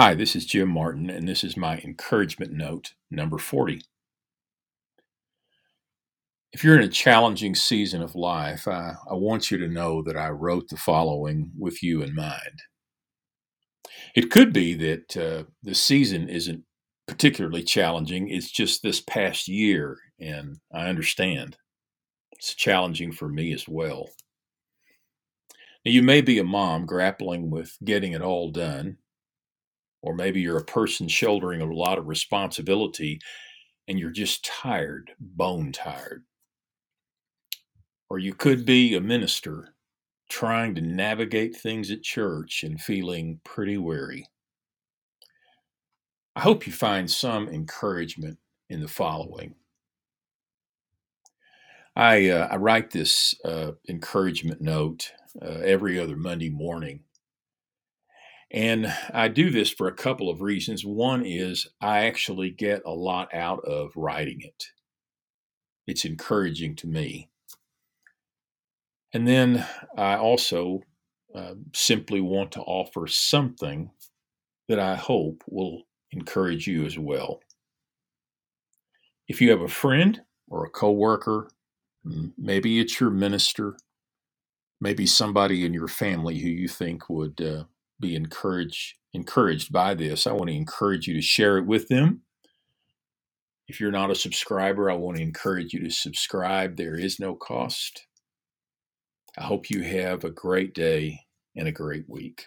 Hi, this is Jim Martin, and this is my encouragement note number 40. If you're in a challenging season of life, I, I, want you to know that I wrote the following with you in mind. It could be that uh, the season isn't particularly challenging, it's just this past year, and I understand. It's challenging for me as well. Now, you may be a mom grappling with getting it all done or maybe you're a person shouldering a lot of responsibility and you're just tired, bone tired. Or you could be a minister trying to navigate things at church and feeling pretty weary. I hope you find some encouragement in the following. I, uh, I write this uh, encouragement note uh, every other Monday morning and I do this for a couple of reasons. One is I actually get a lot out of writing it, it's encouraging to me. And then I also uh, simply want to offer something that I hope will encourage you as well. If you have a friend or a coworker, maybe it's your minister, maybe somebody in your family who you think would uh, be encouraged encouraged by this, I want to encourage you to share it with them. If you're not a subscriber, I want to encourage you to subscribe. There is no cost. I hope you have a great day and a great week.